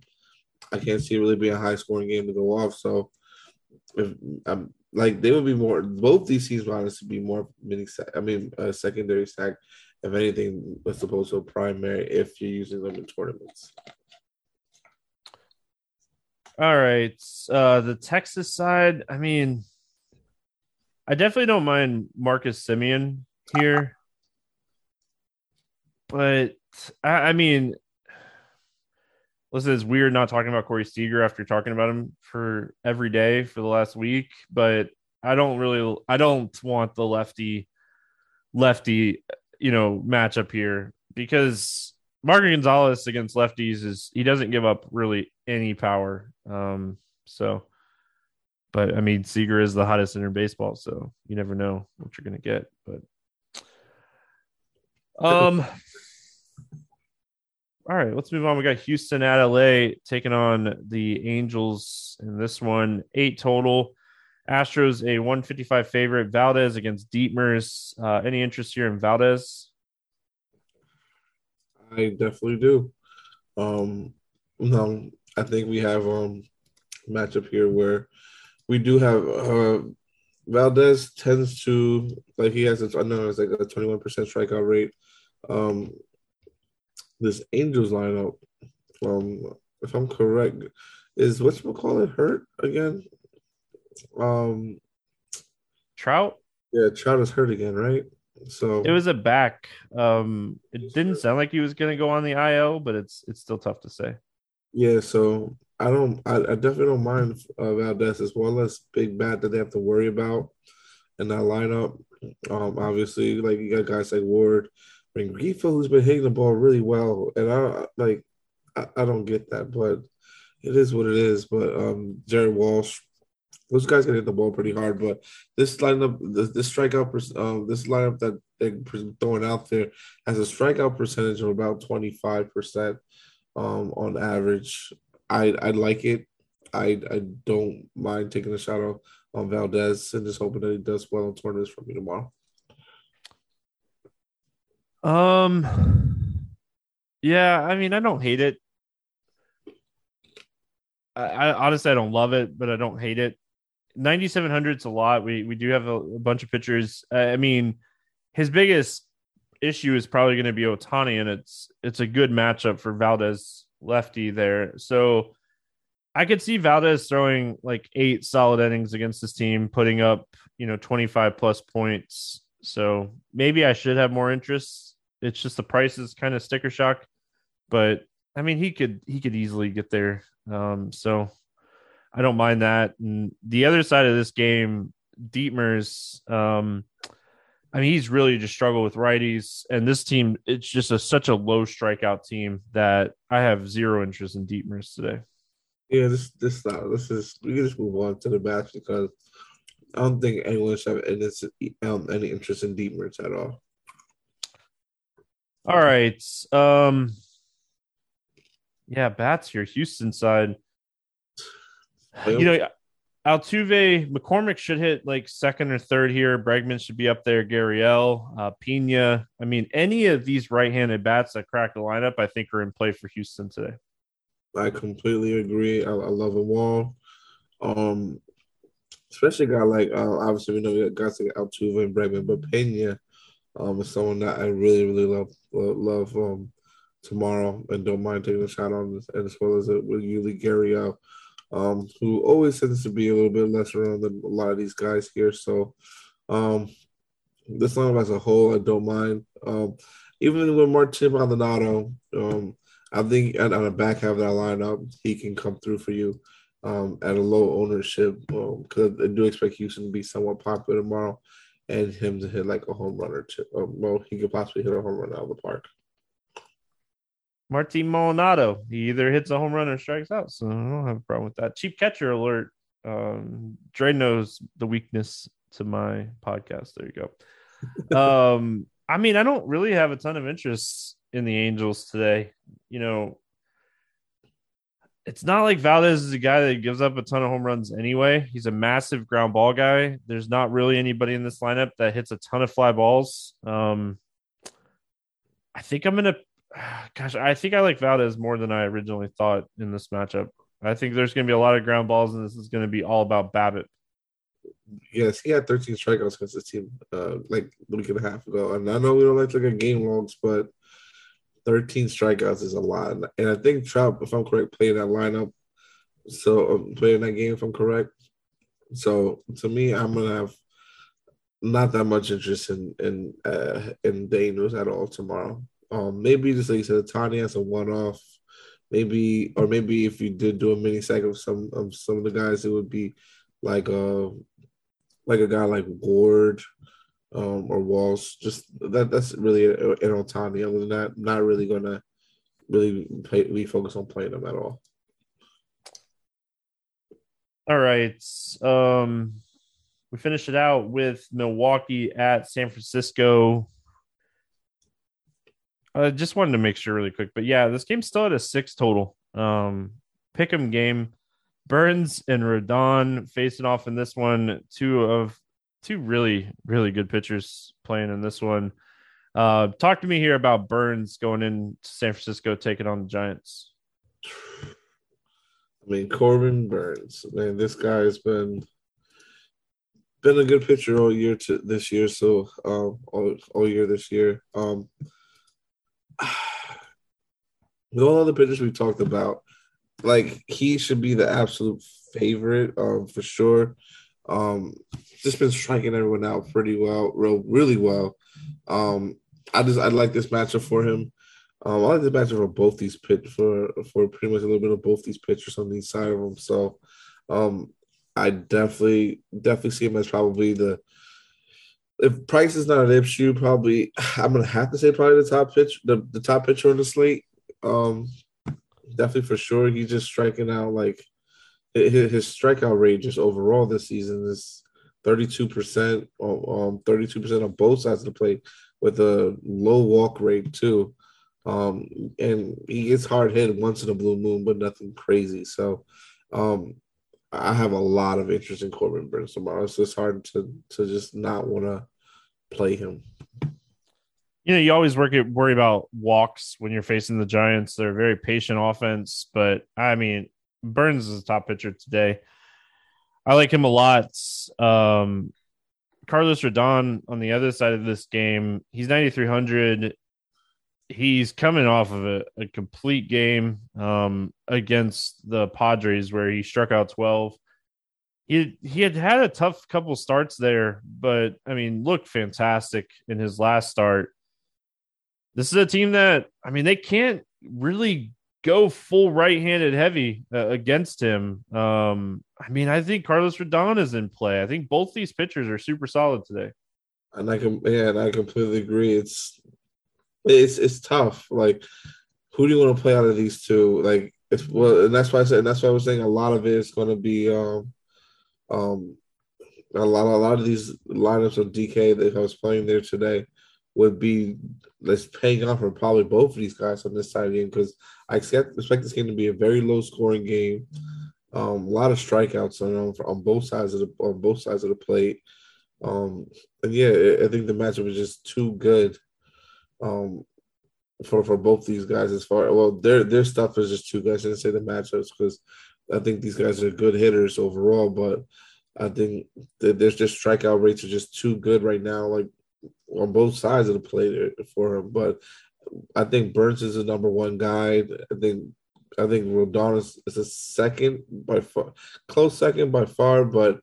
I can't see it really being a high scoring game to go off. So, if I'm like, they would be more. Both these teams would honestly be more mini. I mean, a secondary stack, if anything, as opposed to a primary if you're using them in tournaments. All right, uh, the Texas side. I mean, I definitely don't mind Marcus Semien here, but I, I mean, listen, it's weird not talking about Corey Seager after talking about him for every day for the last week, but I don't really, I don't want the lefty, lefty, you know, matchup here because Marco Gonzalez against lefties is he doesn't give up really any power. Um, so, but I mean, Seager is the hottest in baseball, so you never know what you're gonna get. But, um, all right, let's move on. We got Houston at LA taking on the Angels in this one, eight total. Astros a 155 favorite. Valdez against Detmers. Uh, any interest here in Valdez? I definitely do. Um, no, I think we have um matchup here where we do have uh Valdez tends to like he has I know it's like a 21% strikeout rate. Um this Angels lineup, um, if I'm correct, is what's call it hurt again? Um, Trout. Yeah, Trout is hurt again, right? So it was a back. Um, it didn't sound like he was going to go on the IL, but it's it's still tough to say. Yeah, so I don't, I, I definitely don't mind uh, Valdez as well as big bat that they have to worry about in that lineup. Um, obviously, like you got guys like Ward, Rengifo, who's been hitting the ball really well, and I like I, I, don't get that, but it is what it is. But um, Jared Walsh, those guys can hit the ball pretty hard. But this lineup, this, this strikeout, um, this lineup that they're throwing out there has a strikeout percentage of about twenty five percent um, on average. I I like it. I I don't mind taking a shot on, on Valdez and just hoping that he does well in tournaments for me tomorrow. Um, yeah, I mean, I don't hate it. I, I honestly I don't love it, but I don't hate it. 9700 is a lot. We we do have a, a bunch of pitchers. I mean, his biggest issue is probably going to be Ohtani, and it's it's a good matchup for Valdez lefty there. So I could see Valdez throwing like eight solid innings against this team, putting up you know 25 plus points. So maybe I should have more interest. It's just the price is kind of sticker shock, but I mean he could he could easily get there. Um, so I don't mind that. And the other side of this game, Detmers, um, I mean he's really just struggled with righties, and this team it's just a such a low strikeout team that I have zero interest in Detmers today. Yeah, this this uh, this is we can just move on to the match because I don't think anyone should have any, um, any interest in Dietmers at all. All right. Um yeah, bats here, Houston side. You know, Altuve, McCormick should hit like second or third here. Bregman should be up there. Gurriel, uh, Pena. I mean, any of these right-handed bats that crack the lineup, I think, are in play for Houston today. I completely agree. I, I love them all. Um, especially a guy like uh, obviously we know we got guys like Altuve and Bregman, but Pena um, is someone that I really really love love, love um, tomorrow and don't mind taking a shot on this, and as well as uh, with Yuli Gurriel, um, who always tends to be a little bit less around than a lot of these guys here. So um, this lineup as a whole, I don't mind. Um, even with Martin Maldonado, um, I think on the back half of that lineup, he can come through for you um, at a low ownership because um, I do expect Houston to be somewhat popular tomorrow and him to hit like a home run or two. Um, well, he could possibly hit a home run out of the park. Martin Maldonado, he either hits a home run or strikes out, so I don't have a problem with that. Cheap catcher alert. Um, Dre knows the weakness to my podcast. There you go. um, I mean, I don't really have a ton of interest in the Angels today. You know, it's not like Valdez is a guy that gives up a ton of home runs anyway. He's a massive ground ball guy. There's not really anybody in this lineup that hits a ton of fly balls. Um, I think I'm gonna, gosh, I think I like Valdez more than I originally thought in this matchup. I think there's gonna be a lot of ground balls, and this is gonna be all about BABIP. Yes, he had 13 strikeouts against the team uh, like a week and a half ago. And I know we don't like to at game logs, but 13 strikeouts is a lot. And I think Trout, if I'm correct, played that lineup. So um, playing that game, if I'm correct. So to me, I'm gonna have not that much interest in in uh, in Daniels at all tomorrow. Um, maybe just like you said, Tani as a one off. Maybe or maybe if you did do a mini second of some of some of the guys, it would be like a uh, like a guy like Ward um, or Walls. Just that that's really an Ohtani. Other than that, not really gonna really play, we focus on playing them at all. All right. Um, we finished it out with Milwaukee at San Francisco. I just wanted to make sure really quick, but yeah, this game's still at a six total. Um, pick 'em game. Burnes and Rodon facing off in this one. Two of two really, really good pitchers playing in this one. Uh, talk to me here about Burnes going in San Francisco taking on the Giants. I mean, Corbin Burnes, man, this guy has been been a good pitcher all year to this year. So um, all, all year this year. Um, with all the pitchers we've talked about, like he should be the absolute favorite um, for sure. Um, just been striking everyone out pretty well, real really well. Um, I just I like this matchup for him. Um, I like the matchup for both these pitch for for pretty much a little bit of both these pitchers on each side of them. So, um, I definitely definitely see him as probably the if Price is not an issue, probably I'm gonna have to say probably the top pitch the, the top pitcher on the slate. Um, definitely for sure. He's just striking out like his, his strikeout rate just overall this season is 32%, um, 32% on both sides of the plate with a low walk rate too. Um, and he gets hard hit once in a blue moon, but nothing crazy. So, um, I have a lot of interest in Corbin Burnes tomorrow. It's hard to to just not want to play him you know, you always work it, worry about walks when you're facing the Giants. They're a very patient offense, but I mean, Burnes is a top pitcher today. I like him a lot. Um, Carlos Rodon on the other side of this game, he's 9,300. He's coming off of a, a complete game um, against the Padres where he struck out 12. He, he had had a tough couple starts there, but I mean, looked fantastic in his last start this is a team that I mean they can't really go full right-handed heavy uh, against him. Um, I mean, I think Carlos Rodon is in play. I think both these pitchers are super solid today. And I can, yeah, and I completely agree. It's it's it's tough. Like, who do you want to play out of these two? Like, it's well, and that's why I said, and that's why I was saying a lot of it is going to be, um, um, a lot, a lot of these lineups of DK that I was playing there today would be that's paying off for probably both of these guys on this side of the game because I expect, expect this game to be a very low scoring game. Um, a lot of strikeouts on on both sides of the on both sides of the plate. Um, and yeah, I think the matchup is just too good um, for for both these guys. As far well, their their stuff is just too good. I didn't say the matchups because I think these guys are good hitters overall, but I think there's just strikeout rates are just too good right now. Like on both sides of the plate for him. But I think Burnes is the number one guy. I think I think Rodon is, is a second by far, close second by far, but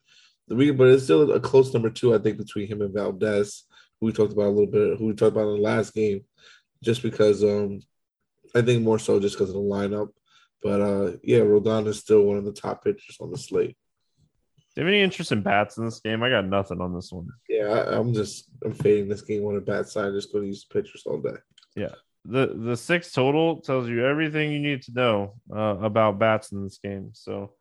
the but it's still a close number two. I think between him and Valdez, we talked about a little bit, who we talked about in the last game, just because um I think more so just because of the lineup. But uh yeah, Rodon is still one of the top pitchers on the slate. Do you have any interest in bats in this game? I got nothing on this one. Yeah, I, am just I'm fading this game on a bat side. Just going to use pitchers all day. Yeah, the the six total tells you everything you need to know uh, about bats in this game. So,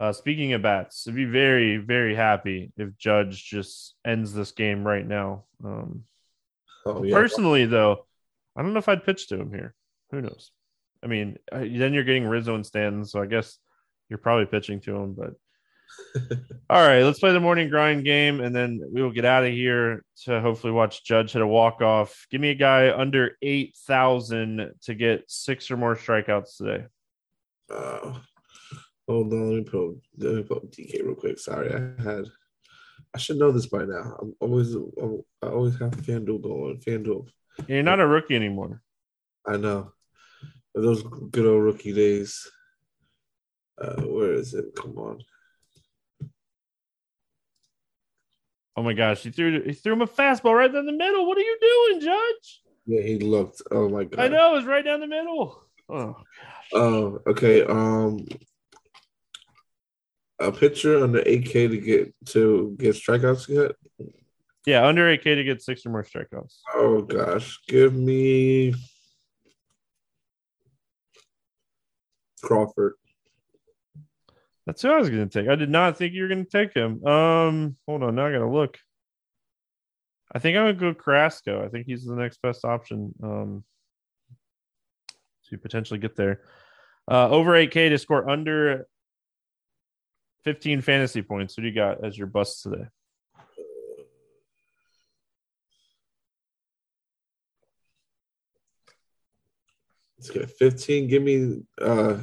uh, speaking of bats, I'd be very very happy if Judge just ends this game right now. Um, oh, yeah. Personally, though, I don't know if I'd pitch to him here. Who knows? I mean, then you're getting Rizzo and Stanton, so I guess you're probably pitching to him. But all right, let's play the morning grind game, and then we will get out of here to hopefully watch Judge hit a walk off. Give me a guy under eight thousand to get six or more strikeouts today. Uh, hold on, let me put let me put DK real quick. Sorry, I had I should know this by now. I'm always I'm, I always have FanDuel going. FanDuel. You're not a rookie anymore. I know. Those good old rookie days. Uh, where is it? Come on. Oh my gosh, he threw he threw him a fastball right down the middle. What are you doing, Judge? Yeah, he looked. Oh my god. I know, it was right down the middle. Oh gosh. Oh, okay. Um a pitcher under 8K to get to get strikeouts yet? Yeah, under 8K to get six or more strikeouts. Oh gosh. Give me Crawford. That's who I was going to take. I did not think you were going to take him. Um, hold on, now I got to look. I think I'm going to go Carrasco. I think he's the next best option um, to potentially get there. Uh, over 8K to score under 15 fantasy points. Who do you got as your bust today? Let's get 15. Give me uh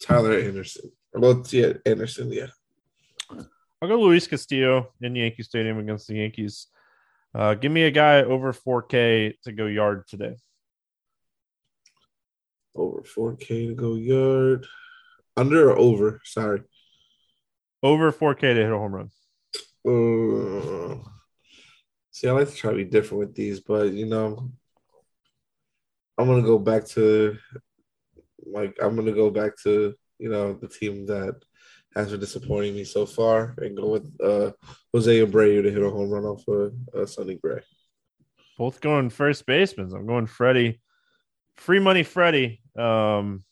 Tyler Anderson. Well, yeah, Anderson, yeah. I'll go Luis Castillo in Yankee Stadium against the Yankees. Uh, give me a guy over 4K to go yard today. Over 4K to go yard. Under or over? Sorry. Over 4K to hit a home run. See, I like to try to be different with these, but you know, I'm gonna go back to like I'm gonna go back to you know the team that has been disappointing me so far and go with uh, Jose Abreu to hit a home run off of uh, Sonny Gray. Both going first basemen. I'm going Freddie. Free money, Freddie. Um,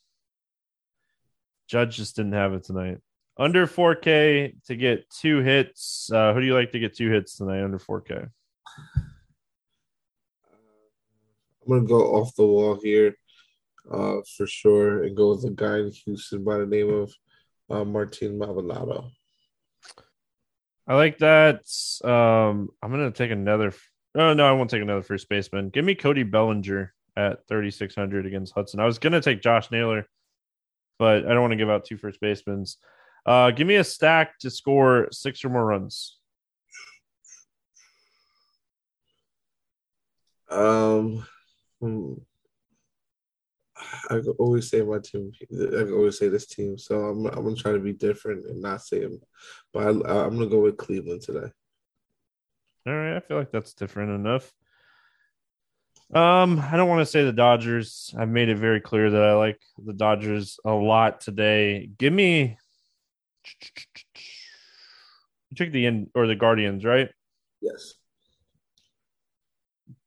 Judge just didn't have it tonight. Under 4K to get two hits. Uh, who do you like to get two hits tonight under 4K? I'm gonna go off the wall here, uh, for sure, and go with a guy in Houston by the name of uh, Martin Maldonado. I like that. Um, I'm gonna take another. Oh no, I won't take another first baseman. Give me Cody Bellinger at 3600 against Hudson. I was gonna take Josh Naylor, but I don't want to give out two first basemen. Uh, give me a stack to score six or more runs. Um, hmm. I always say my team. I always say this team. So I'm I'm gonna try to be different and not say them. But I, I'm gonna go with Cleveland today. All right, I feel like that's different enough. Um, I don't want to say the Dodgers. I've made it very clear that I like the Dodgers a lot today. Give me you took the end or the Guardians, right? Yes.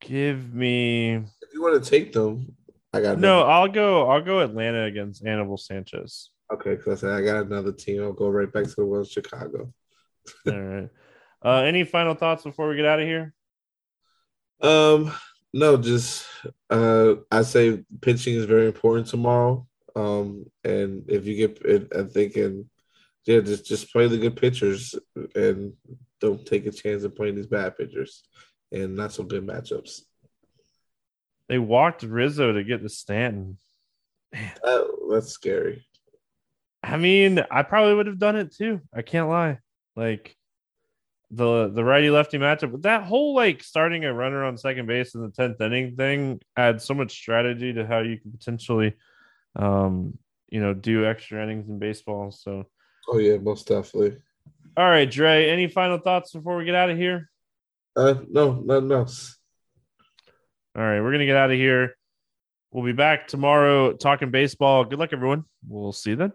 Give me If you want to take them, I got no. another- I'll go. I'll go Atlanta against Anibal Sanchez. Okay, because I got another team. I'll go right back to the in Chicago. All right. Uh, any final thoughts before we get out of here? Um, no, just uh, I say pitching is very important tomorrow. Um, and if you get it, I'm thinking, yeah, just just play the good pitchers and don't take a chance of playing these bad pitchers and not so good matchups. They walked Rizzo to get to Stanton. That, that's scary. I mean, I probably would have done it too. I can't lie. Like the the righty lefty matchup, but that whole like starting a runner on second base in the tenth inning thing adds so much strategy to how you can potentially, um, you know, do extra innings in baseball. So, Oh yeah, most definitely. all right, Dre. Any final thoughts before we get out of here? Uh, no, nothing else. All right, we're gonna get out of here. We'll be back tomorrow talking baseball. Good luck, everyone. We'll see you then.